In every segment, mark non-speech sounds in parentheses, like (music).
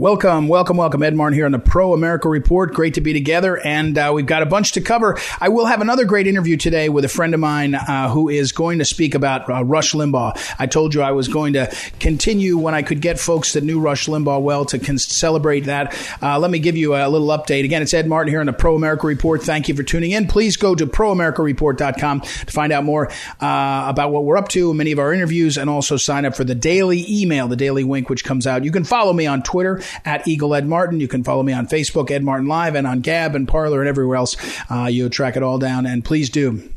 Welcome, welcome, welcome. Ed Martin here on the Pro America Report. Great to be together, and uh, we've got a bunch to cover. I will have another great interview today with a friend of mine uh, who is going to speak about uh, Rush Limbaugh. I told you I was going to continue when I could get folks that knew Rush Limbaugh well to con- celebrate that. Uh, let me give you a little update. Again, it's Ed Martin here on the Pro America Report. Thank you for tuning in. Please go to proamericareport.com to find out more uh, about what we're up to, many of our interviews, and also sign up for the daily email, the Daily Wink, which comes out. You can follow me on Twitter at Eagle Ed Martin. You can follow me on Facebook, Ed Martin Live, and on Gab and Parler and everywhere else. Uh, you'll track it all down, and please do.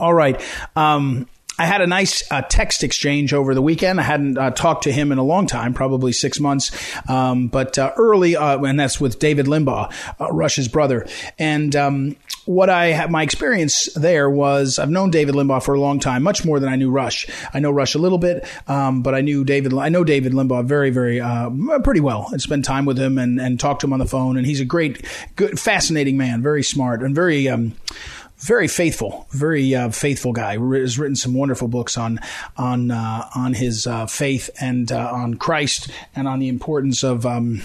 All right. Um, I had a nice uh, text exchange over the weekend. I hadn't uh, talked to him in a long time, probably six months, um, but uh, early, uh, and that's with David Limbaugh, uh, Rush's brother. And um, what I had, my experience there was I've known David Limbaugh for a long time, much more than I knew Rush. I know Rush a little bit, um, but I knew David. I know David Limbaugh very, very, uh, pretty well. I spent time with him and, and talked to him on the phone, and he's a great, good, fascinating man, very smart and very. Um, very faithful, very uh, faithful guy. Has written some wonderful books on on uh, on his uh, faith and uh, on Christ and on the importance of. Um,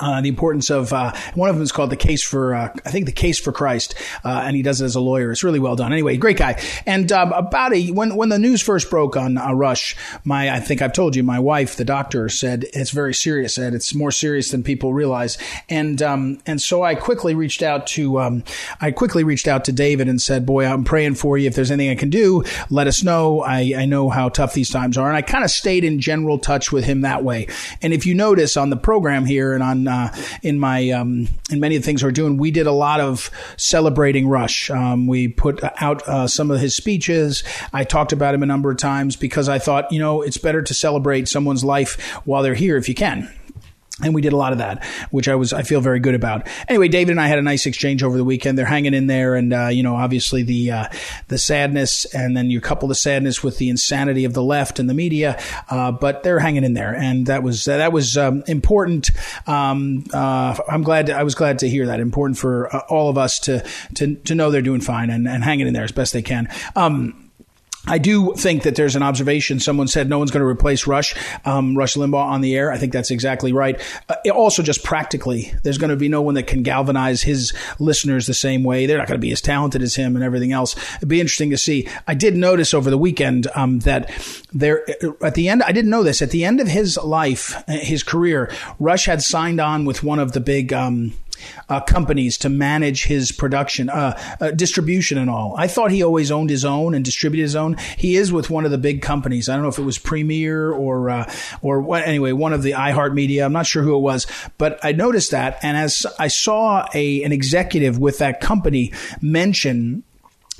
uh, the importance of uh, one of them is called the case for uh, I think the case for Christ, uh, and he does it as a lawyer. It's really well done. Anyway, great guy. And um, about a when when the news first broke on uh, Rush, my I think I've told you, my wife, the doctor, said it's very serious. Said it's more serious than people realize. And um, and so I quickly reached out to um, I quickly reached out to David and said, "Boy, I'm praying for you. If there's anything I can do, let us know. I, I know how tough these times are." And I kind of stayed in general touch with him that way. And if you notice on the program here and on on uh, in my um, in many of the things we're doing, we did a lot of celebrating Rush. Um, we put out uh, some of his speeches. I talked about him a number of times because I thought, you know, it's better to celebrate someone's life while they're here if you can and we did a lot of that, which I was I feel very good about. Anyway, David and I had a nice exchange over the weekend. They're hanging in there, and uh, you know, obviously the uh, the sadness, and then you couple the sadness with the insanity of the left and the media, uh, but they're hanging in there, and that was that was um, important. Um, uh, I'm glad to, I was glad to hear that. Important for uh, all of us to to to know they're doing fine and, and hanging in there as best they can. Um, I do think that there's an observation. Someone said no one's going to replace Rush, um, Rush Limbaugh on the air. I think that's exactly right. Uh, also, just practically, there's going to be no one that can galvanize his listeners the same way. They're not going to be as talented as him and everything else. It'd be interesting to see. I did notice over the weekend um, that there, at the end, I didn't know this. At the end of his life, his career, Rush had signed on with one of the big. Um, uh, companies to manage his production, uh, uh, distribution, and all. I thought he always owned his own and distributed his own. He is with one of the big companies. I don't know if it was Premiere or uh, or what. Anyway, one of the iHeartMedia. I'm not sure who it was, but I noticed that, and as I saw a an executive with that company mention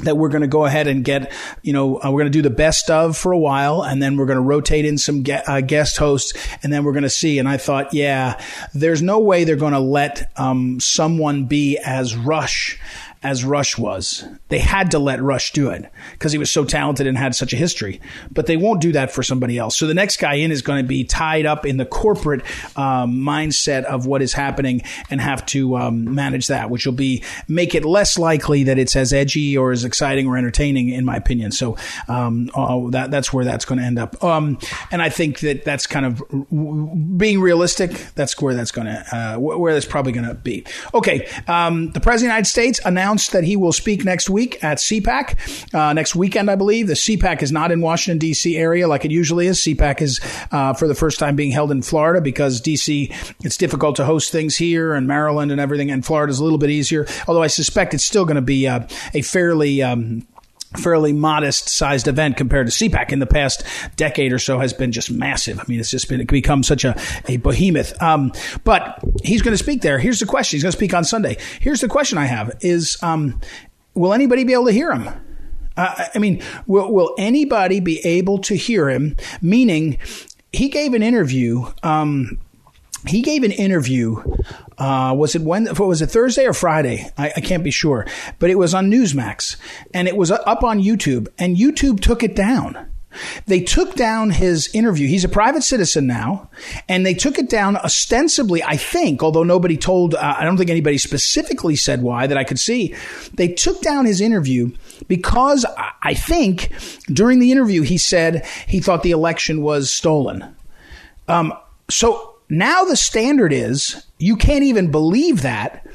that we're going to go ahead and get, you know, uh, we're going to do the best of for a while, and then we're going to rotate in some ge- uh, guest hosts, and then we're going to see. And I thought, yeah, there's no way they're going to let um, someone be as Rush as Rush was. They had to let Rush do it because he was so talented and had such a history. But they won't do that for somebody else. So the next guy in is going to be tied up in the corporate um, mindset of what is happening and have to um, manage that, which will be make it less likely that it's as edgy or as exciting or entertaining, in my opinion. So um, oh, that that's where that's going to end up. Um, and I think that that's kind of being realistic. That's where that's going to uh, where that's probably going to be. Okay, um, the president of the United States announced announced that he will speak next week at CPAC, uh, next weekend, I believe. The CPAC is not in Washington, D.C. area like it usually is. CPAC is uh, for the first time being held in Florida because D.C., it's difficult to host things here and Maryland and everything, and Florida is a little bit easier. Although I suspect it's still going to be uh, a fairly. Um, fairly modest sized event compared to CPAC in the past decade or so has been just massive. I mean, it's just been it become such a, a behemoth. Um, but he's going to speak there. Here's the question. He's going to speak on Sunday. Here's the question I have is, um, will anybody be able to hear him? Uh, I mean, will, will anybody be able to hear him? Meaning, he gave an interview. Um, he gave an interview. Uh, was it when? Was it Thursday or Friday? I, I, can't be sure, but it was on Newsmax, and it was up on YouTube, and YouTube took it down. They took down his interview. He's a private citizen now, and they took it down ostensibly, I think, although nobody told, uh, I don't think anybody specifically said why that I could see. They took down his interview because I think during the interview he said he thought the election was stolen. Um, so now the standard is you can't even believe that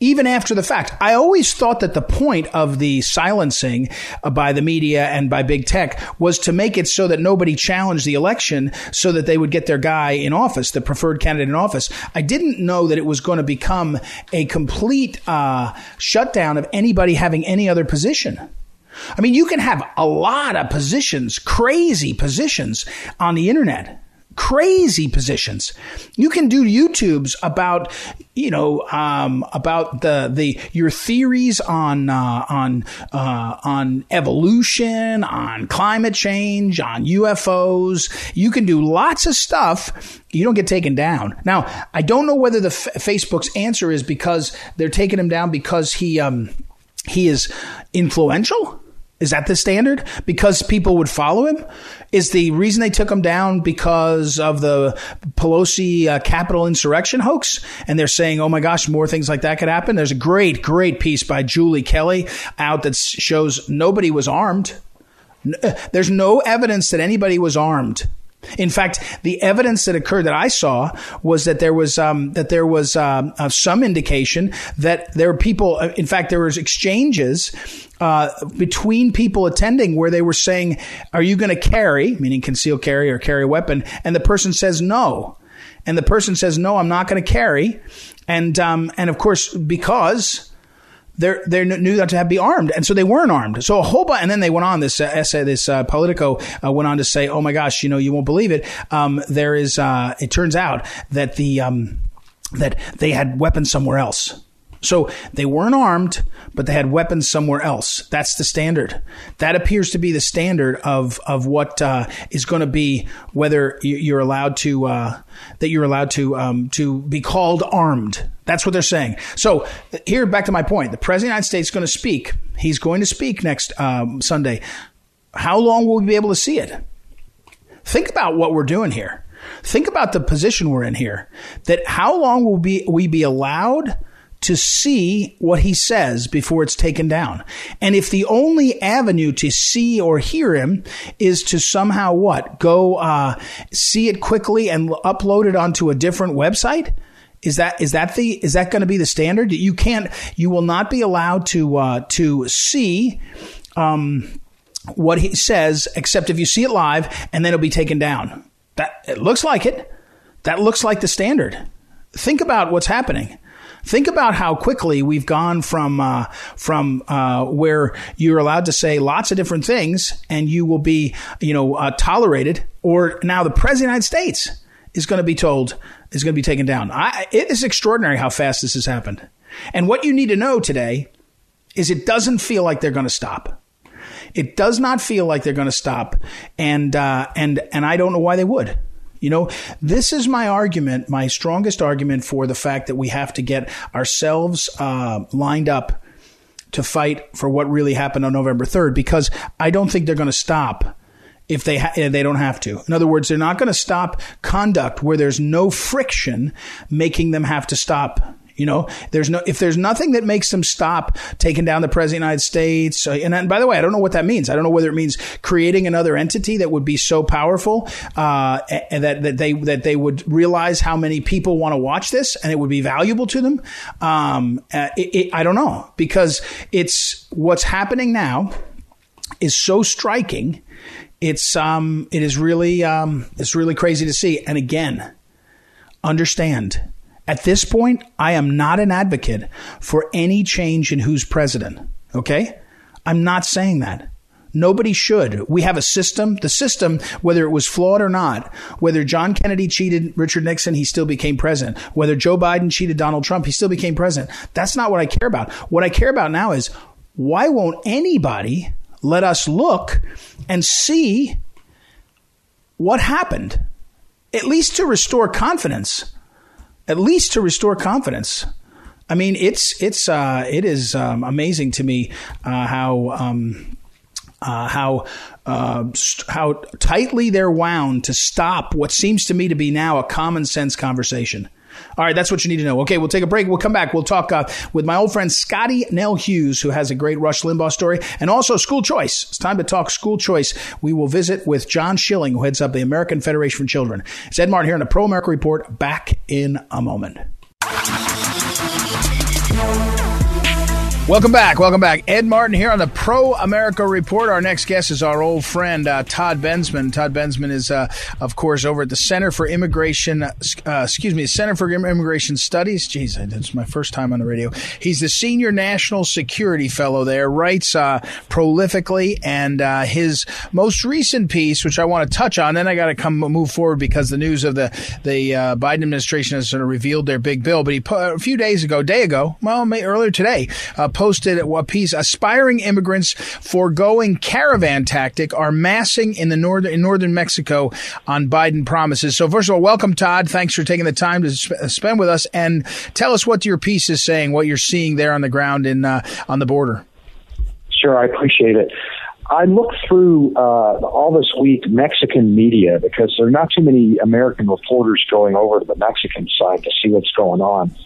even after the fact. I always thought that the point of the silencing uh, by the media and by big tech was to make it so that nobody challenged the election so that they would get their guy in office, the preferred candidate in office. I didn't know that it was going to become a complete uh, shutdown of anybody having any other position. I mean, you can have a lot of positions, crazy positions on the internet crazy positions. You can do YouTubes about, you know, um, about the the your theories on uh, on uh, on evolution, on climate change, on UFOs. You can do lots of stuff. You don't get taken down. Now, I don't know whether the F- Facebook's answer is because they're taking him down because he um, he is influential is that the standard? Because people would follow him? Is the reason they took him down because of the Pelosi uh, Capitol insurrection hoax? And they're saying, oh my gosh, more things like that could happen? There's a great, great piece by Julie Kelly out that shows nobody was armed. Uh, there's no evidence that anybody was armed. In fact, the evidence that occurred that I saw was that there was um, that there was um, uh, some indication that there were people. Uh, in fact, there was exchanges uh, between people attending where they were saying, Are you going to carry, meaning conceal carry or carry a weapon? And the person says no. And the person says, No, I'm not going to carry. And, um, and of course, because they're, they knew that to have be armed. And so they weren't armed. So a whole bunch, and then they went on this uh, essay, this uh, Politico uh, went on to say, Oh my gosh, you know, you won't believe it. Um, there is, uh, it turns out that the, um, that they had weapons somewhere else. So they weren't armed, but they had weapons somewhere else. That's the standard. That appears to be the standard of of what uh, is going to be whether you're allowed to uh, that you're allowed to um, to be called armed. That's what they're saying. So here, back to my point. The president of the United States is going to speak. He's going to speak next um, Sunday. How long will we be able to see it? Think about what we're doing here. Think about the position we're in here. That how long will be we be allowed? to see what he says before it's taken down. And if the only avenue to see or hear him is to somehow what? Go uh, see it quickly and upload it onto a different website? Is that is that the is that going to be the standard? You can't you will not be allowed to uh, to see um, what he says except if you see it live and then it'll be taken down. That it looks like it. That looks like the standard. Think about what's happening. Think about how quickly we've gone from uh, from uh, where you're allowed to say lots of different things and you will be, you know, uh, tolerated, or now the president of the United States is going to be told is going to be taken down. I, it is extraordinary how fast this has happened. And what you need to know today is it doesn't feel like they're going to stop. It does not feel like they're going to stop, and uh, and and I don't know why they would. You know, this is my argument, my strongest argument for the fact that we have to get ourselves uh, lined up to fight for what really happened on November 3rd because I don't think they're going to stop if they ha- they don't have to. In other words, they're not going to stop conduct where there's no friction making them have to stop you know, there's no if there's nothing that makes them stop taking down the president of the United States. Uh, and, and by the way, I don't know what that means. I don't know whether it means creating another entity that would be so powerful uh, that that they that they would realize how many people want to watch this and it would be valuable to them. Um, uh, it, it, I don't know because it's what's happening now is so striking. It's um, it is really um, it's really crazy to see. And again, understand at this point, I am not an advocate for any change in who's president. Okay? I'm not saying that. Nobody should. We have a system. The system, whether it was flawed or not, whether John Kennedy cheated Richard Nixon, he still became president. Whether Joe Biden cheated Donald Trump, he still became president. That's not what I care about. What I care about now is why won't anybody let us look and see what happened, at least to restore confidence. At least to restore confidence. I mean, it's it's uh, it is um, amazing to me uh, how um, uh, how uh, st- how tightly they're wound to stop what seems to me to be now a common sense conversation. All right, that's what you need to know. Okay, we'll take a break. We'll come back. We'll talk uh, with my old friend Scottie Nell Hughes, who has a great Rush Limbaugh story, and also school choice. It's time to talk school choice. We will visit with John Schilling, who heads up the American Federation for Children. It's Ed Martin here on the Pro America Report. Back in a moment. Welcome back. Welcome back. Ed Martin here on the Pro America Report. Our next guest is our old friend, uh, Todd Bensman. Todd Bensman is, uh, of course, over at the Center for Immigration, uh, excuse me, Center for Immigration Studies. Jeez, it's my first time on the radio. He's the Senior National Security Fellow there, writes uh, prolifically, and uh, his most recent piece, which I want to touch on, then I got to come move forward because the news of the, the uh, Biden administration has sort of revealed their big bill. But he a few days ago, day ago, well, earlier today, posted at piece aspiring immigrants foregoing caravan tactic are massing in the northern in northern Mexico on Biden promises. So first of all, welcome Todd. Thanks for taking the time to sp- spend with us and tell us what your piece is saying, what you're seeing there on the ground in uh, on the border. Sure, I appreciate it. I looked through uh, all this week Mexican media because there are not too many American reporters going over to the Mexican side to see what's going on.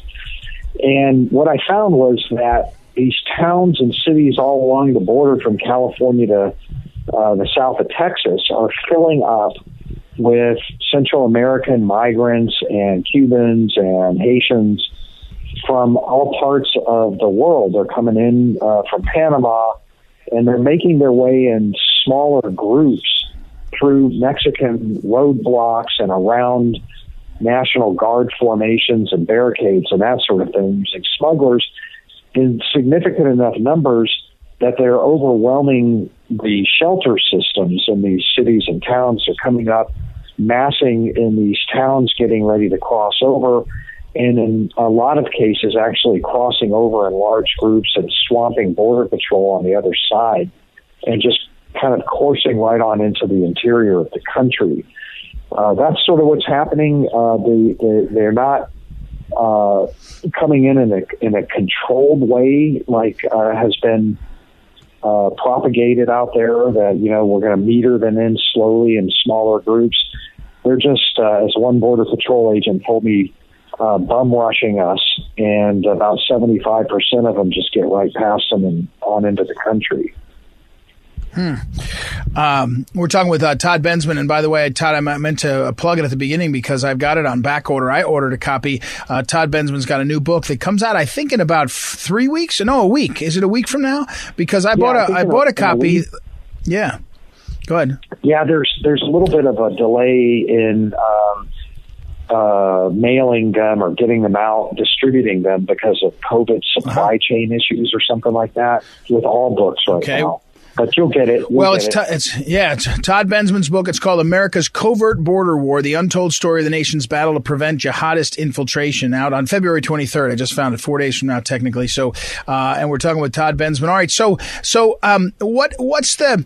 And what I found was that these towns and cities all along the border from California to uh, the south of Texas are filling up with Central American migrants and Cubans and Haitians from all parts of the world. They're coming in uh, from Panama and they're making their way in smaller groups through Mexican roadblocks and around National Guard formations and barricades and that sort of thing using smugglers in significant enough numbers that they're overwhelming the shelter systems in these cities and towns. They're coming up, massing in these towns, getting ready to cross over, and in a lot of cases, actually crossing over in large groups and swamping Border Patrol on the other side, and just kind of coursing right on into the interior of the country. Uh, that's sort of what's happening. Uh, they, they, they're not uh, coming in in a, in a controlled way, like uh, has been uh, propagated out there, that, you know, we're going to meter them in slowly in smaller groups. They're just, uh, as one Border Patrol agent told me, uh, bum rushing us, and about 75% of them just get right past them and on into the country. Hmm. Um, we're talking with uh, Todd Bensman, and by the way, Todd, I meant to plug it at the beginning because I've got it on back order. I ordered a copy. Uh, Todd Bensman's got a new book that comes out, I think, in about three weeks. No, a week. Is it a week from now? Because I yeah, bought a I, I bought a, a copy. Yeah. Go ahead. Yeah, there's there's a little bit of a delay in. Um, uh, mailing them or getting them out, distributing them because of COVID supply uh-huh. chain issues or something like that with all books right okay. now but you'll get it. You'll well, get it's, it. it's yeah, it's Todd Bensman's book. It's called America's Covert Border War: The Untold Story of the Nation's Battle to Prevent Jihadist Infiltration. Out on February 23rd. I just found it four days from now, technically. So, uh, and we're talking with Todd Bensman. All right. So, so um, what what's the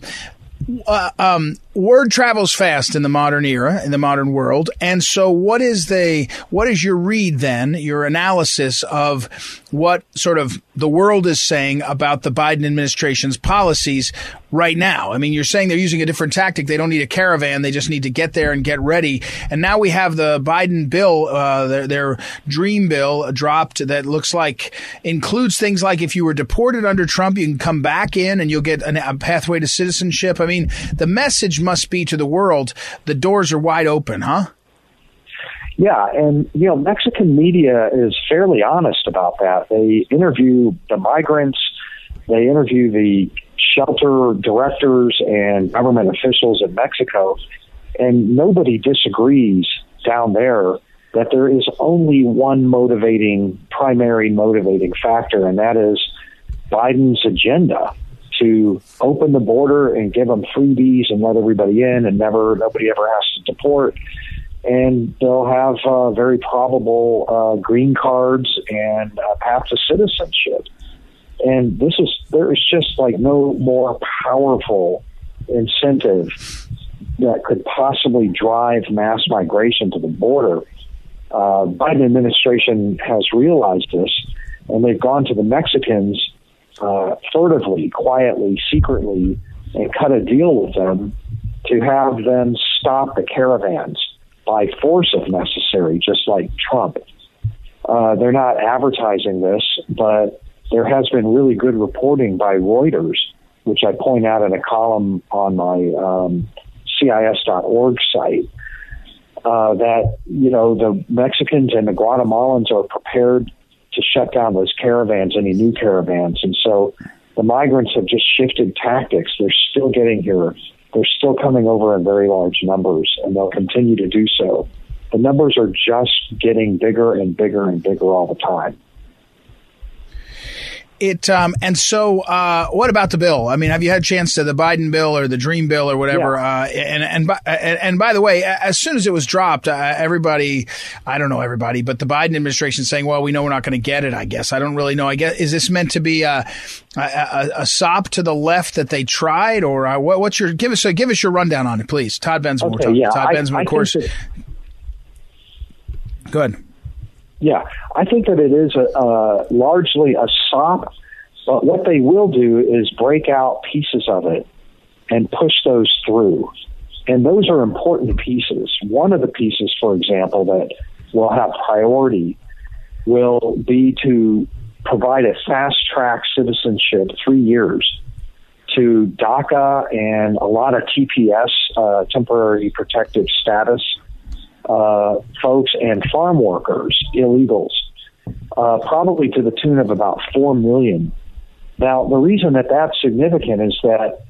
uh, um, word travels fast in the modern era, in the modern world, and so what is the what is your read then, your analysis of what sort of the world is saying about the Biden administration's policies right now? I mean, you're saying they're using a different tactic. They don't need a caravan; they just need to get there and get ready. And now we have the Biden bill, uh, their, their dream bill, dropped that looks like includes things like if you were deported under Trump, you can come back in and you'll get an, a pathway to citizenship. I mean, the message must be to the world the doors are wide open, huh? Yeah, and you know, Mexican media is fairly honest about that. They interview the migrants, they interview the shelter directors and government officials in Mexico, and nobody disagrees down there that there is only one motivating, primary motivating factor, and that is Biden's agenda to open the border and give them freebies and let everybody in and never nobody ever has to deport and they'll have uh, very probable uh, green cards and uh, path to citizenship. And this is there is just like no more powerful incentive that could possibly drive mass migration to the border. Uh, Biden administration has realized this, and they've gone to the Mexicans uh, furtively, quietly, secretly, and cut a deal with them to have them stop the caravans by force if necessary, just like Trump. Uh, they're not advertising this, but there has been really good reporting by Reuters, which I point out in a column on my um, CIS.org site, uh, that you know the Mexicans and the Guatemalans are prepared to shut down those caravans, any new caravans, and so the migrants have just shifted tactics. They're still getting here. They're still coming over in very large numbers, and they'll continue to do so. The numbers are just getting bigger and bigger and bigger all the time. It um, and so uh, what about the bill? I mean, have you had a chance to the Biden bill or the Dream bill or whatever? Yeah. Uh, and and by, and by the way, as soon as it was dropped, uh, everybody, I don't know everybody, but the Biden administration saying, "Well, we know we're not going to get it." I guess I don't really know. I guess is this meant to be a a, a, a sop to the left that they tried, or uh, what, what's your give us a, give us your rundown on it, please? Todd Bensman, okay, yeah, Todd I, I of course. That, Good. Yeah, I think that it is a, largely a sop, but what they will do is break out pieces of it and push those through. And those are important pieces. One of the pieces, for example, that will have priority will be to provide a fast track citizenship, three years, to DACA and a lot of TPS, uh, temporary protective status uh, folks and farm workers, illegals, uh, probably to the tune of about 4 million. Now, the reason that that's significant is that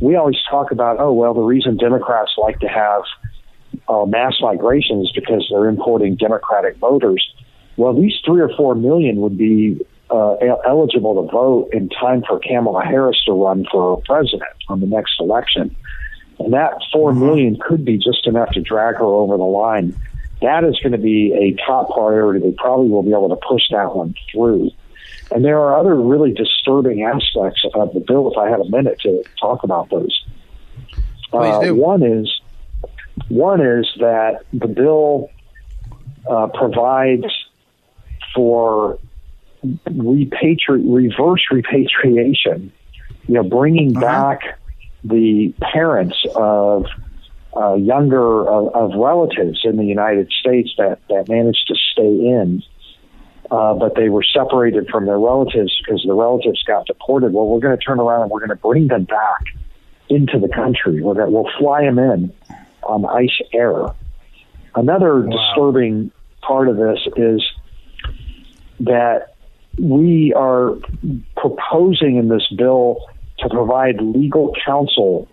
we always talk about, oh, well, the reason Democrats like to have uh, mass migration is because they're importing Democratic voters. Well, these three or four million would be uh, eligible to vote in time for Kamala Harris to run for president on the next election. And that four mm-hmm. million could be just enough to drag her over the line. That is going to be a top priority. They probably will be able to push that one through. And there are other really disturbing aspects of the bill. If I had a minute to talk about those, uh, one is one is that the bill uh, provides for repatri- reverse repatriation. You know, bringing uh-huh. back the parents of uh, younger of, of, relatives in the United States that, that managed to stay in, uh, but they were separated from their relatives because the relatives got deported. Well, we're going to turn around and we're going to bring them back into the country. We're going we'll fly them in on ICE Air. Another wow. disturbing part of this is that we are proposing in this bill to provide legal counsel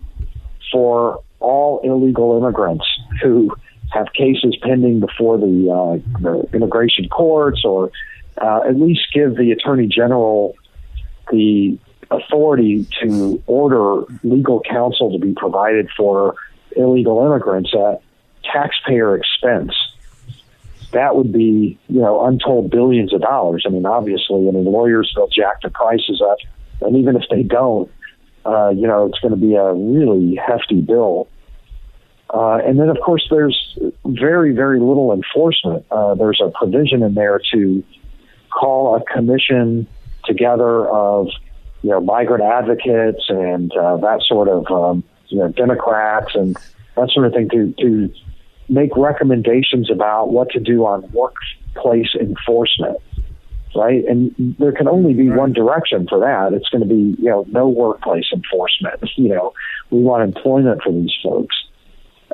for all illegal immigrants who have cases pending before the, uh, the immigration courts, or uh, at least give the attorney general the authority to order legal counsel to be provided for illegal immigrants at taxpayer expense. That would be, you know, untold billions of dollars. I mean, obviously, I mean, lawyers will jack the prices up and even if they don't, uh, you know, it's going to be a really hefty bill. Uh, and then, of course, there's very, very little enforcement. Uh, there's a provision in there to call a commission together of, you know, migrant advocates and uh, that sort of, um, you know, Democrats and that sort of thing to, to make recommendations about what to do on workplace enforcement right? And there can only be one direction for that. It's going to be, you know, no workplace enforcement. (laughs) You know, we want employment for these folks.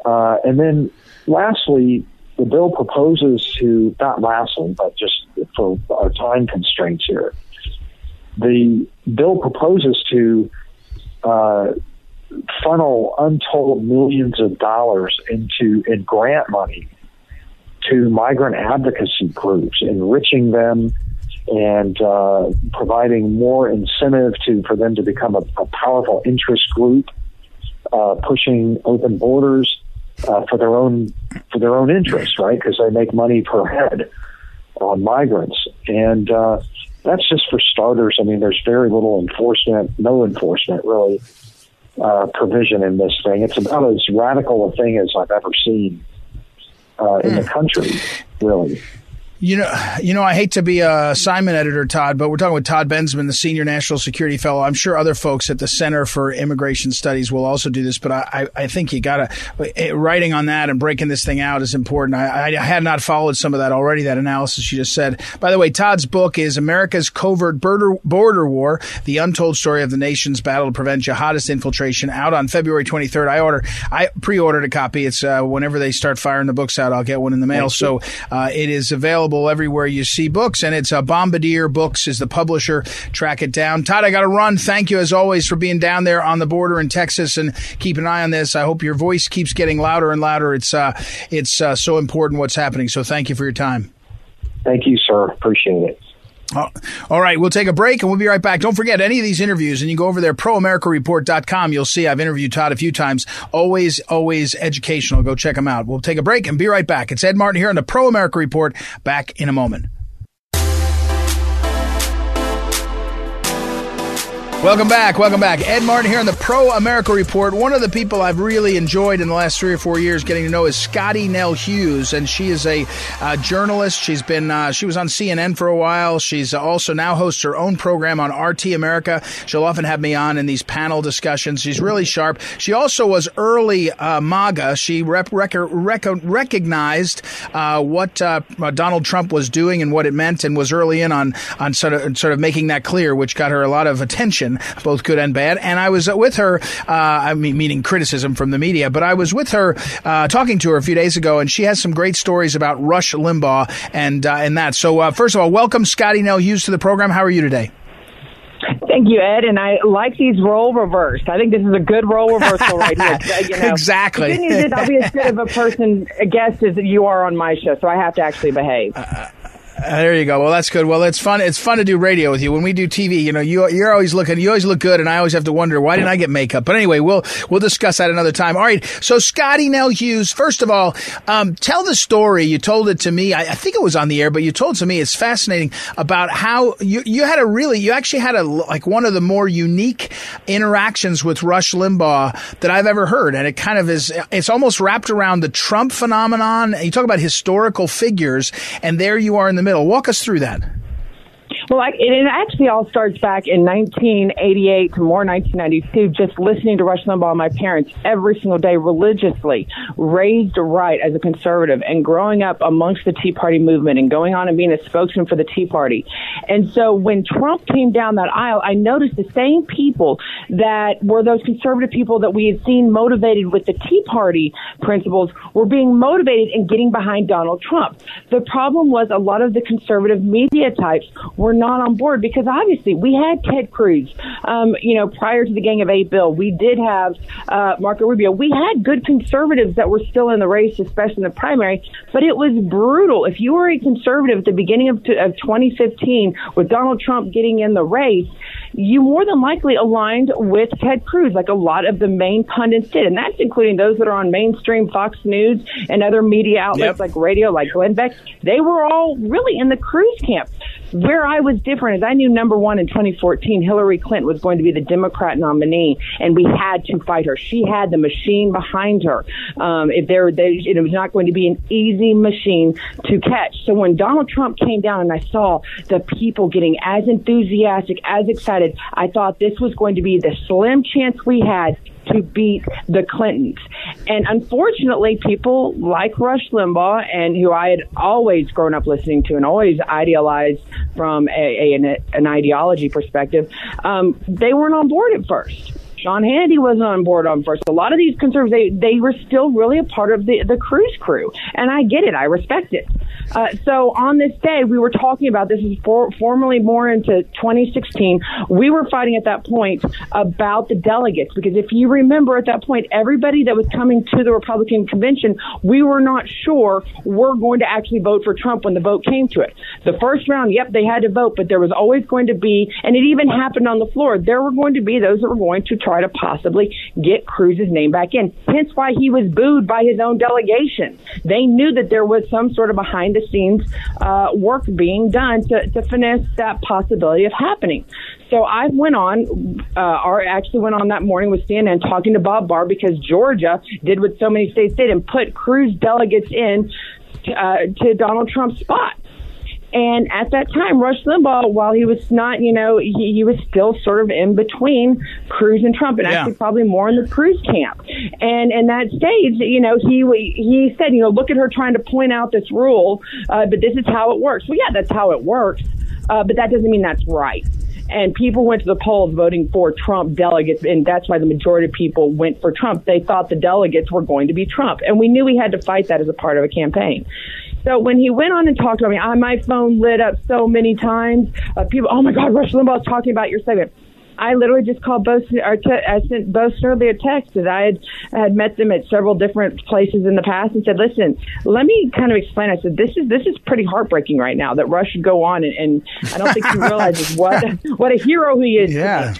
Uh, and then lastly, the bill proposes to, not lastly, but just for our time constraints here, the bill proposes to uh, funnel untold millions of dollars into in grant money to migrant advocacy groups, enriching them and uh, providing more incentive to for them to become a, a powerful interest group, uh, pushing open borders uh, for their own for their own interests, right? Because they make money per head on migrants, and uh, that's just for starters. I mean, there's very little enforcement, no enforcement really uh, provision in this thing. It's about as radical a thing as I've ever seen uh, in the hmm. country, really. You know, you know, I hate to be a Simon editor, Todd, but we're talking with Todd Bensman, the senior national security fellow. I'm sure other folks at the Center for Immigration Studies will also do this, but I, I think you got to eh, writing on that and breaking this thing out is important. I, I, had not followed some of that already. That analysis you just said. By the way, Todd's book is America's Covert Border, Border War: The Untold Story of the Nation's Battle to Prevent Jihadist Infiltration. Out on February 23rd. I order, I pre-ordered a copy. It's uh, whenever they start firing the books out, I'll get one in the mail. So uh, it is available available everywhere you see books, and it's uh, Bombardier Books is the publisher. Track it down. Todd, I got to run. Thank you as always for being down there on the border in Texas and keep an eye on this. I hope your voice keeps getting louder and louder. It's uh, it's uh, so important what's happening. So thank you for your time. Thank you, sir. Appreciate it. All right, we'll take a break and we'll be right back. Don't forget any of these interviews, and you go over there, proamericareport.com. You'll see I've interviewed Todd a few times. Always, always educational. Go check them out. We'll take a break and be right back. It's Ed Martin here on the Pro America Report. Back in a moment. Welcome back. Welcome back. Ed Martin here on the Pro America Report. One of the people I've really enjoyed in the last three or four years getting to know is Scottie Nell Hughes, and she is a uh, journalist. She's been uh, she was on CNN for a while. She's also now hosts her own program on RT America. She'll often have me on in these panel discussions. She's really sharp. She also was early uh, MAGA. She rep- rec- rec- recognized uh, what uh, Donald Trump was doing and what it meant, and was early in on on sort of sort of making that clear, which got her a lot of attention both good and bad. And I was with her, uh, I mean, meaning criticism from the media, but I was with her, uh, talking to her a few days ago, and she has some great stories about Rush Limbaugh and uh, and that. So, uh, first of all, welcome Scottie Nell Hughes to the program. How are you today? Thank you, Ed. And I like these role reversed. I think this is a good role reversal right here. (laughs) You know, exactly. The good news is I'll be as good of a person, a guest as you are on my show, so I have to actually behave. Uh, uh, there you go. Well, that's good. Well, it's fun. It's fun to do radio with you. When we do TV, you know, you, you're always looking, you always look good, and I always have to wonder why didn't I get makeup. But anyway, we'll we'll discuss that another time. All right. So, Scottie Nell Hughes. First of all, um, tell the story. You told it to me. I, I, think it was on the air, but you told it to me. It's fascinating about how you you had a really, you actually had a like one of the more unique interactions with Rush Limbaugh that I've ever heard, and it kind of is. It's almost wrapped around the Trump phenomenon. You talk about historical figures, and there you are in the middle middle. Walk us through that. Well, I, it actually all starts back in 1988 to more 1992, just listening to Rush Limbaugh, my parents, every single day religiously, raised right as a conservative and growing up amongst the Tea Party movement and going on and being a spokesman for the Tea Party. And so when Trump came down that aisle, I noticed the same people that were those conservative people that we had seen motivated with the Tea Party principles were being motivated and getting behind Donald Trump. The problem was a lot of the conservative media types were not on board because obviously we had Ted Cruz. Um, you know, prior to the Gang of Eight bill, we did have uh, Marco Rubio. We had good conservatives that were still in the race, especially in the primary, but it was brutal. If you were a conservative at the beginning of, of 2015 with Donald Trump getting in the race, you more than likely aligned with Ted Cruz, like a lot of the main pundits did. And that's including those that are on mainstream Fox News and other media outlets yep. like radio, like Glenn Beck. They were all really in the Cruz camp. Where I was different is I knew number one in 2014, Hillary Clinton was going to be the Democrat nominee, and we had to fight her. She had the machine behind her. Um, if there, they, it was not going to be an easy machine to catch. So when Donald Trump came down and I saw the people getting as enthusiastic, as excited, I thought this was going to be the slim chance we had to beat the Clintons. And unfortunately, people like Rush Limbaugh, and who I had always grown up listening to and always idealized from a, a an, an, ideology perspective, um, they weren't on board at first. Sean Hannity wasn't on board on first. A lot of these conservatives, they, they were still really a part of the, the Cruz crew. And I get it. I respect it. Uh, so on this day, we were talking about this is for, formally more into 2016. We were fighting at that point about the delegates because if you remember at that point, everybody that was coming to the Republican convention, we were not sure we're going to actually vote for Trump when the vote came to it. The first round, yep, they had to vote, but there was always going to be, and it even happened on the floor, there were going to be those that were going to try to possibly get Cruz's name back in. Hence why he was booed by his own delegation. They knew that there was some sort of behind behind the scenes uh, work being done to, to finesse that possibility of happening. So I went on, uh, or actually went on that morning with CNN talking to Bob Barr because Georgia did what so many states did and put Cruz delegates in uh, to Donald Trump's spot. And at that time, Rush Limbaugh, while he was not, you know, he, he was still sort of in between Cruz and Trump, and Yeah. actually probably more in the Cruz camp. And in that stage, you know, he he said, you know, look at her trying to point out this rule, uh, but this is how it works. Well, yeah, that's how it works, uh, but that doesn't mean that's right. And people went to the polls voting for Trump delegates, and that's why the majority of people went for Trump. They thought the delegates were going to be Trump, and we knew we had to fight that as a part of a campaign. So when he went on and talked about me, I, my phone lit up so many times. Uh, people, oh my God, Rush Limbaugh's talking about your segment. I literally just called Boast, or I sent Bo Snerdley a text that I had had met them at several different places in the past and said, "Listen, let me kind of explain." I said, "This is this is pretty heartbreaking right now that Rush should go on and, and I don't think he realizes what what a hero he is." (laughs) Yeah.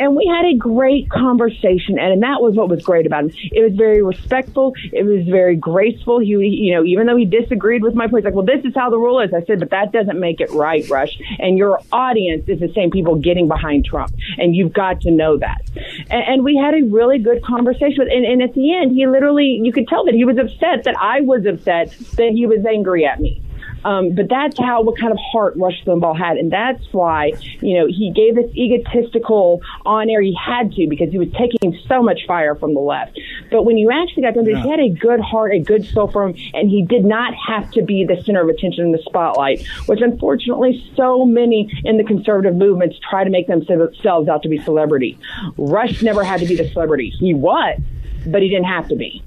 Me." and we had a great conversation and, and that was what was great about him. It was very respectful. It was very graceful. He you know even though he disagreed with my points like well this is how the rule is. I said but that doesn't make it right rush. And your audience is the same people getting behind trump and you've got to know that. And, and we had a really good conversation. With, and, and at the end he literally you could tell that he was upset that i was upset that he was angry at me um, but that's how what kind of heart Rush Limbaugh had, and that's why you know he gave this egotistical on air. He had to because he was taking so much fire from the left. But when you actually got to know, he had a good heart, a good soul for him, and he did not have to be the center of attention in the spotlight, which unfortunately so many in the conservative movements try to make themselves out to be celebrity. Rush never had to be the celebrity. He was, but he didn't have to be.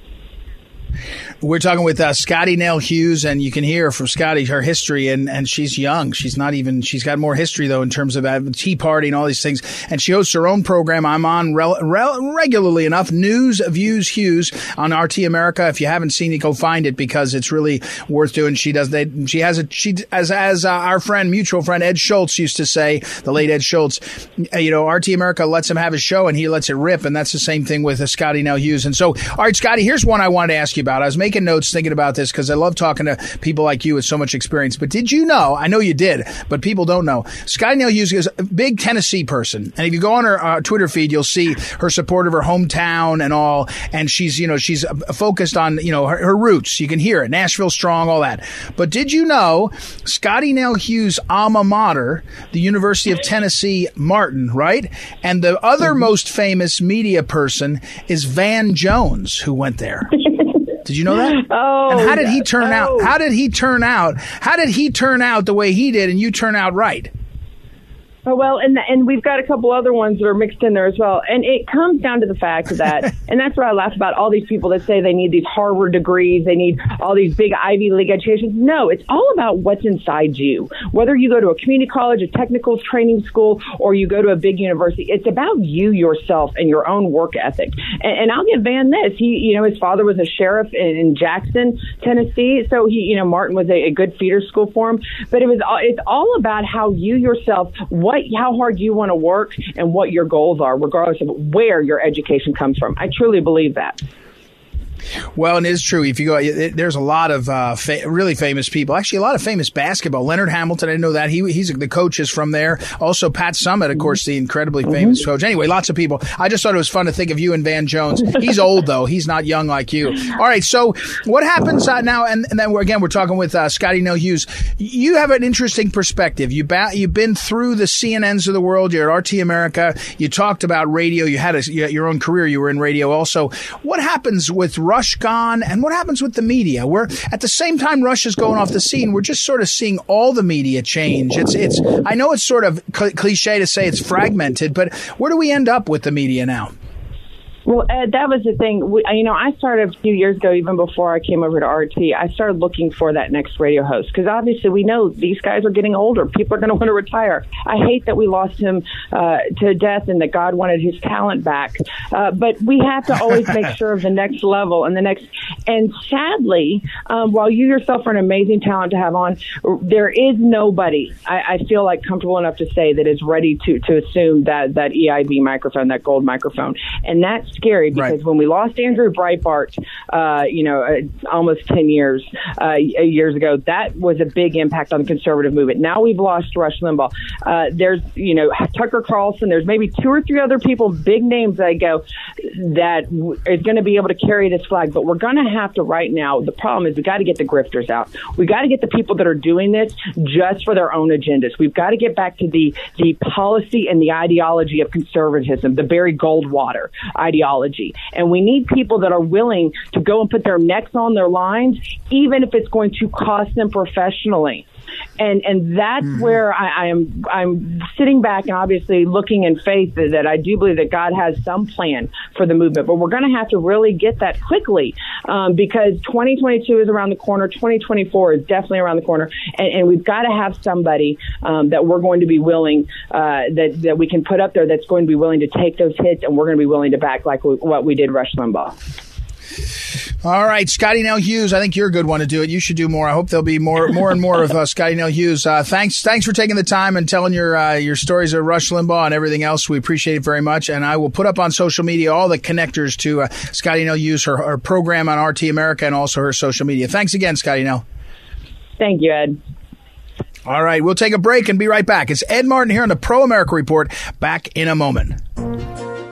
We're talking with uh, Scottie Nell Hughes, and you can hear from Scottie her history, and, and she's young. She's not even, she's got more history, though, in terms of uh, Tea Party and all these things. And she hosts her own program I'm on regularly enough, News Views Hughes on RT America. If you haven't seen it, go find it because it's really worth doing. She does, they, she has a, she, as, as uh, our friend, mutual friend Ed Schultz used to say, the late Ed Schultz, uh, you know, RT America lets him have his show and he lets it rip. And that's the same thing with uh, Scottie Nell Hughes. And so, all right, Scottie, here's one I wanted to ask you about. I was making notes thinking about this because I love talking to people like you with so much experience. But did you know? I know you did, but people don't know. Scottie Nell Hughes is a big Tennessee person, and if you go on her uh, Twitter feed, you'll see her support of her hometown and all. And she's, you know, she's uh, focused on, you know, her, her roots. You can hear it, Nashville strong, all that. But did you know Scottie Nell Hughes' alma mater, the University of Tennessee, Martin, right? And the other most famous media person is Van Jones, who went there. (laughs) Did you know that? (laughs) Oh, and how did he turn out? Oh. How did he turn out? How did he turn out the way he did, and you turn out right? Oh, well, and and we've got a couple other ones that are mixed in there as well. And it comes down to the fact that, (laughs) and that's what I laugh about all these people that say they need these Harvard degrees, they need all these big Ivy League educations. No, it's all about what's inside you. Whether you go to a community college, a technical training school, or you go to a big university, it's about you yourself and your own work ethic. And, and I'll give Van this. He, you know, his father was a sheriff in, in Jackson, Tennessee, so he, you know, Martin was a, a good feeder school for him. But it was, all it's all about how you yourself, what, how hard you want to work, and what your goals are, regardless of where your education comes from. I truly believe that. Well, and it is true. If you go, it, there's a lot of uh, fa- really famous people. Actually, a lot of famous basketball. Leonard Hamilton, I know that. He he's the coach is from there. Also, Pat Summitt, of course, the incredibly famous coach. Anyway, lots of people. I just thought it was fun to think of you and Van Jones. He's old though. He's not young like you. All right. So what happens uh, now? And, and then we're, again, we're talking with uh, Scottie Nell Hughes. You have an interesting perspective. You ba- you've been through the CNNs of the world. You're at RT America. You talked about radio. You had a, you your own career. You were in radio also. What happens with Rush gone, and what happens with the media? We're at the same time Rush is going off the scene. We're just sort of seeing all the media change. It's it's. I know it's sort of cl- cliche to say it's fragmented, but where do we end up with the media now? Well, Ed, that was the thing. We, you know, I started a few years ago, even before I came over to RT. I started looking for that next radio host because obviously we know these guys are getting older. People are going (laughs) to want to retire. I hate that we lost him uh, to death and that God wanted his talent back. Uh, but we have to always make (laughs) sure of the next level and the next. And sadly, um, while you yourself are an amazing talent to have on, there is nobody I, I feel like comfortable enough to say that is ready to to assume that that EIB microphone, that gold microphone, and that's scary because Right. when we lost Andrew Breitbart, uh, you know, uh, almost 10 years, uh, years ago, that was a big impact on the conservative movement. Now we've lost Rush Limbaugh. Uh, there's, you know, Tucker Carlson. There's maybe two or three other people, big names that I go, that w- is going to be able to carry this flag. But we're going to have to right now. The problem is we got to get the grifters out. We got to get the people that are doing this just for their own agendas. We've got to get back to the the policy and the ideology of conservatism, the Barry Goldwater ideology, and we need people that are willing to go and put their necks on their lines, even if it's going to cost them professionally and and that's where I, I am I'm sitting back and obviously looking in faith that, that I do believe that God has some plan for the movement, but we're going to have to really get that quickly um, because 2022 is around the corner, 2024 is definitely around the corner, and, and we've got to have somebody um, that we're going to be willing uh, that that we can put up there that's going to be willing to take those hits, and we're going to be willing to back like we, what we did Rush Limbaugh. All right, Scottie Nell Hughes. I think you're a good one to do it. You should do more. I hope there'll be more, more and more of uh, Scottie Nell Hughes. Uh, thanks, thanks for taking the time and telling your uh, your stories of Rush Limbaugh and everything else. We appreciate it very much. And I will put up on social media all the connectors to uh, Scottie Nell Hughes, her, her program on RT America, and also her social media. Thanks again, Scottie Nell. Thank you, Ed. All right, we'll take a break and be right back. It's Ed Martin here on the Pro America Report. Back in a moment.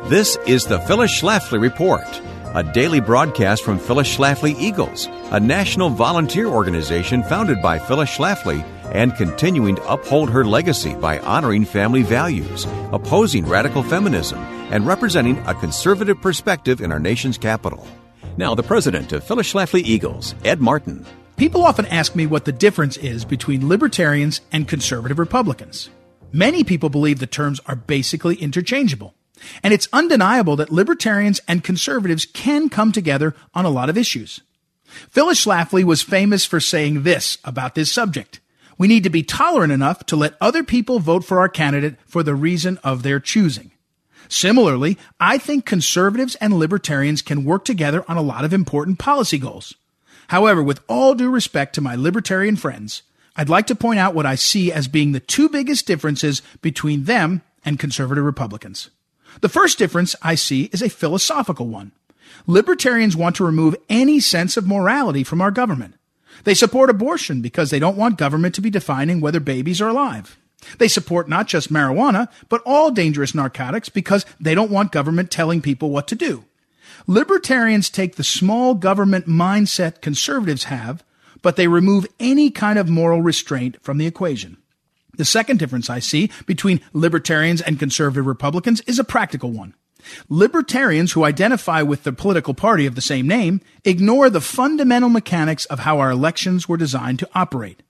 This is the Phyllis Schlafly Report, a daily broadcast from Phyllis Schlafly Eagles, a national volunteer organization founded by Phyllis Schlafly and continuing to uphold her legacy by honoring family values, opposing radical feminism, and representing a conservative perspective in our nation's capital. Now, the president of Phyllis Schlafly Eagles, Ed Martin. People often ask me what the difference is between libertarians and conservative Republicans. Many people believe the terms are basically interchangeable. And it's undeniable that libertarians and conservatives can come together on a lot of issues. Phyllis Schlafly was famous for saying this about this subject. We need to be tolerant enough to let other people vote for our candidate for the reason of their choosing. Similarly, I think conservatives and libertarians can work together on a lot of important policy goals. However, with all due respect to my libertarian friends, I'd like to point out what I see as being the two biggest differences between them and conservative Republicans. The first difference I see is a philosophical one. Libertarians want to remove any sense of morality from our government. They support abortion because they don't want government to be defining whether babies are alive. They support not just marijuana, but all dangerous narcotics because they don't want government telling people what to do. Libertarians take the small government mindset conservatives have, but they remove any kind of moral restraint from the equation. The second difference I see between libertarians and conservative Republicans is a practical one. Libertarians who identify with the political party of the same name ignore the fundamental mechanics of how our elections were designed to operate.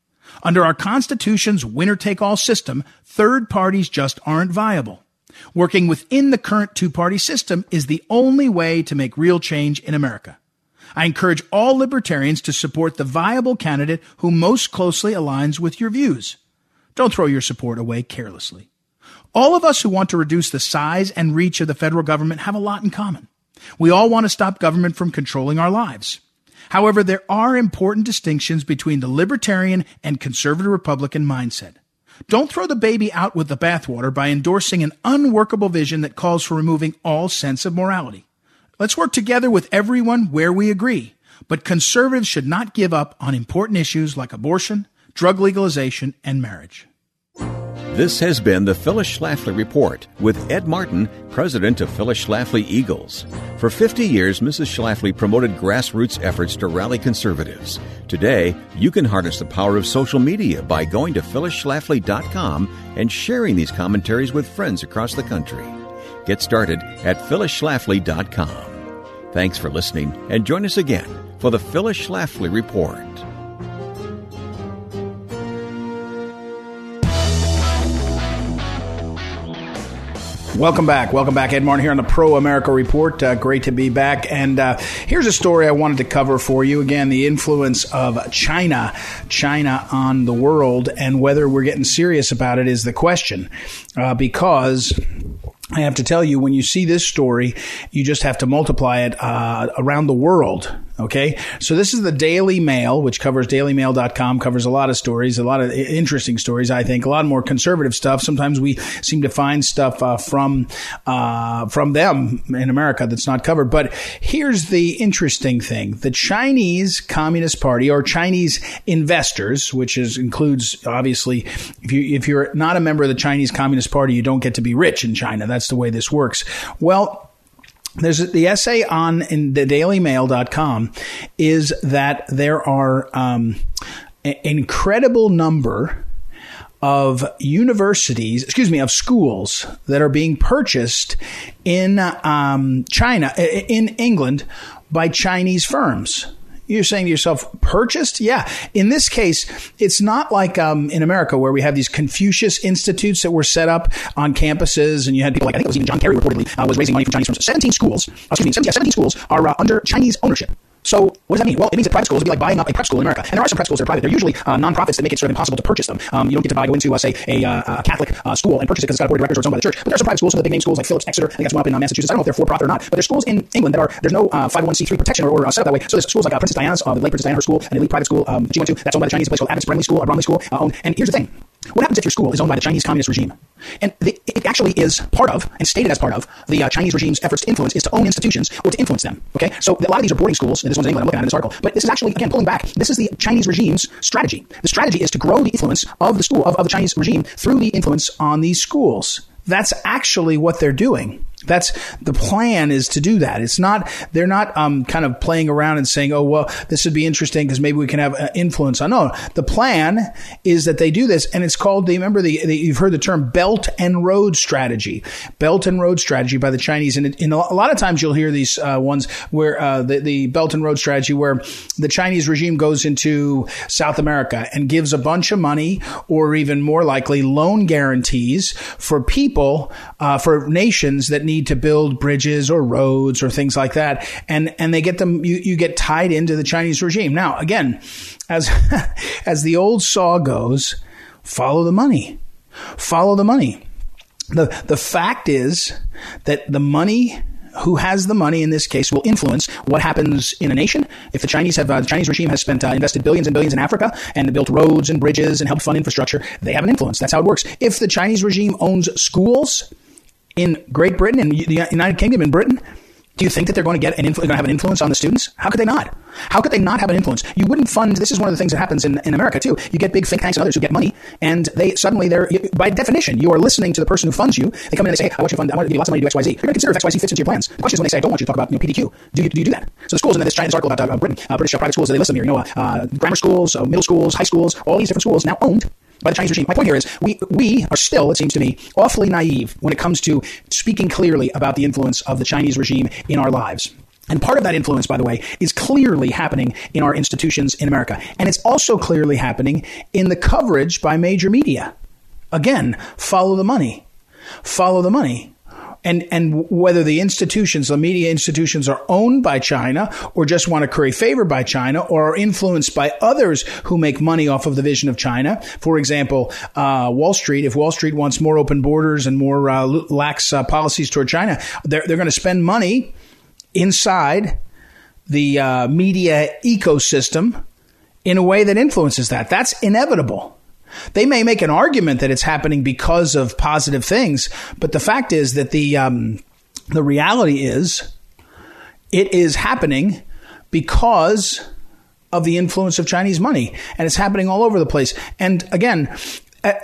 Under our Constitution's winner take all system, third parties just aren't viable. Working within the current two party system is the only way to make real change in America. I encourage all libertarians to support the viable candidate who most closely aligns with your views. Don't throw your support away carelessly. All of us who want to reduce the size and reach of the federal government have a lot in common. We all want to stop government from controlling our lives. However, there are important distinctions between the libertarian and conservative Republican mindset. Don't throw the baby out with the bathwater by endorsing an unworkable vision that calls for removing all sense of morality. Let's work together with everyone where we agree, but conservatives should not give up on important issues like abortion, drug legalization, and marriage. This has been the Phyllis Schlafly Report with Ed Martin, president of Phyllis Schlafly Eagles. For 50 years, Mrs. Schlafly promoted grassroots efforts to rally conservatives. Today, you can harness the power of social media by going to phyllisschlafly.com and sharing these commentaries with friends across the country. Get started at phyllisschlafly.com. Thanks for listening and join us again for the Phyllis Schlafly Report. Welcome back. Welcome back. Ed Martin here on the Pro America Report. Uh, great to be back. And uh, here's a story I wanted to cover for you. Again, the influence of China, China on the world, and whether we're getting serious about it is the question. Uh, because I have to tell you, when you see this story, you just have to multiply it uh, around the world. Okay. So this is the Daily Mail, which covers dailymail.com, covers a lot of stories, a lot of interesting stories, I think, a lot more conservative stuff. Sometimes we seem to find stuff uh, from, uh, from them in America that's not covered. But here's the interesting thing. The Chinese Communist Party or Chinese investors, which is, includes obviously, if you, if you're not a member of the Chinese Communist Party, you don't get to be rich in China. That's the way this works. Well, there's the essay on in the dailymail.com is that there are um, an incredible number of universities, excuse me, of schools that are being purchased in um, China, in England by Chinese firms you're saying to yourself, purchased? Yeah. In this case, it's not like um, in America where we have these Confucius institutes that were set up on campuses, and you had people like I think it was even John Kerry reportedly uh, was raising money from Chinese firms. Seventeen schools, excuse me, 17, 17 schools are uh, under Chinese ownership. So what does that mean? Well, it means that private schools would be like buying up a prep school in America. And there are some prep schools that are private. They're usually uh, nonprofits that make it sort of impossible to purchase them. Um, you don't get to buy, go into, uh, say, a, uh, a Catholic uh, school and purchase it because it's got a board of directors or it's owned by the church. But there are some private schools, some of the big name schools like Phillips, Exeter, I think that's one up in uh, Massachusetts. I don't know if they're for profit or not, but there's schools in England that are, there's no 501c3 uh, protection or, or set up that way. So there's schools like Princess Diana's, the late Princess Diana, school, the elite private school um, she went to, that's owned by the Chinese, place called Abbots Bromley School, a Bromley School, owned. And here's the thing. What happens if your school is owned by the Chinese communist regime? And the, it actually is part of, and stated as part of, the uh, Chinese regime's efforts to influence is to own institutions or to influence them. Okay? So a lot of these are boarding schools, and this one's in England, I'm looking at in this article. But this is actually, again, pulling back, this is the Chinese regime's strategy. The strategy is to grow the influence of the school, of, of the Chinese regime through the influence on these schools. That's actually what they're doing. That's the plan is to do that. It's not, they're not um, kind of playing around and saying, oh, well, this would be interesting because maybe we can have uh, influence on. No, the plan is that they do this. And it's called, the, remember, the, the, you've heard the term Belt and Road Strategy. Belt and Road Strategy by the Chinese. And in a lot of times you'll hear these uh, ones where uh, the, the Belt and Road Strategy, where the Chinese regime goes into South America and gives a bunch of money or even more likely loan guarantees for people, uh, for nations that need need to build bridges or roads or things like that. And, and they get them, you, you get tied into the Chinese regime. Now, again, as, (laughs) as the old saw goes, follow the money. Follow the money. The, the fact is that the money who has the money in this case will influence what happens in a nation. If the Chinese have, uh, the Chinese regime has spent, uh, invested billions and billions in Africa and built roads and bridges and helped fund infrastructure, they have an influence. That's how it works. If the Chinese regime owns schools, in Great Britain and the United Kingdom and Britain, do you think that they're going to get an influ- going to have an influence on the students? How could they not? How could they not have an influence? You wouldn't fund. This is one of the things that happens in, in America too. You get big think tanks and others who get money, and they suddenly they're by definition you are listening to the person who funds you. They come in and they say, hey, "I want you to fund. I want to give you lots of money to do X, Y, Z." You're going to consider if X, Y, Z fits into your plans. The question is when they say, "I don't want you to talk about you know, PDQ." Do you, do you do that? So the schools in this Chinese article about uh, Britain, uh, British private schools, they list them here. You know, uh, grammar schools, uh, middle schools, high schools, all these different schools now owned by the Chinese regime. My point here is we, we are still, it seems to me, awfully naive when it comes to speaking clearly about the influence of the Chinese regime in our lives. And part of that influence, by the way, is clearly happening in our institutions in America. And it's also clearly happening in the coverage by major media. Again, follow the money. Follow the money and and whether the institutions, the media institutions, are owned by China or just want to curry favor by China or are influenced by others who make money off of the vision of China. For example, uh, Wall Street. If Wall Street wants more open borders and more uh, lax uh, policies toward China, they're they're going to spend money inside the uh, media ecosystem in a way that influences that. That's inevitable. They may make an argument that it's happening because of positive things, but the fact is that the um, the reality is it is happening because of the influence of Chinese money, and it's happening all over the place. And again,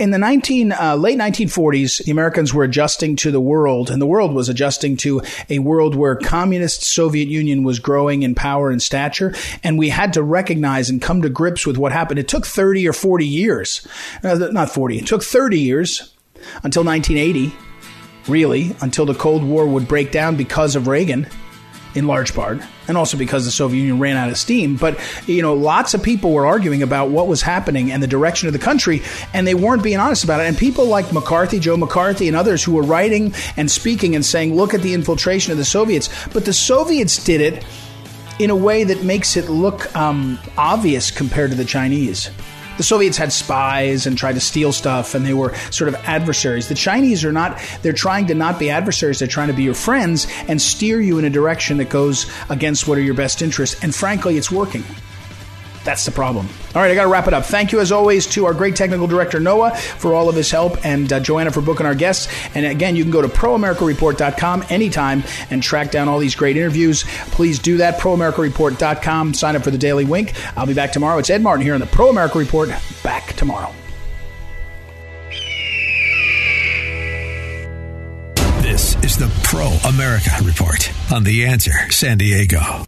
in the 19 uh, late 1940s the americans were adjusting to the world and the world was adjusting to a world where communist soviet union was growing in power and stature and we had to recognize and come to grips with what happened. It took 30 or 40 years uh, not 40 it took 30 years until 1980 really until the cold war would break down because of reagan in large part, and also because the Soviet Union ran out of steam. But, you know, lots of people were arguing about what was happening and the direction of the country, and they weren't being honest about it. And people like McCarthy, Joe McCarthy, and others who were writing and speaking and saying, look at the infiltration of the Soviets. But the Soviets did it in a way that makes it look um, obvious compared to the Chinese. The Soviets had spies and tried to steal stuff, and they were sort of adversaries. The Chinese are not, they're trying to not be adversaries, they're trying to be your friends and steer you in a direction that goes against what are your best interests. And frankly, it's working. That's the problem. All right, I got to wrap it up. Thank you, as always, to our great technical director, Noah, for all of his help, and uh, Joanna for booking our guests. And again, you can go to proamericareport.com anytime and track down all these great interviews. Please do that, proamericareport.com. Sign up for the Daily Wink. I'll be back tomorrow. It's Ed Martin here on the Pro America Report. Back tomorrow. This is the Pro America Report on The Answer San Diego.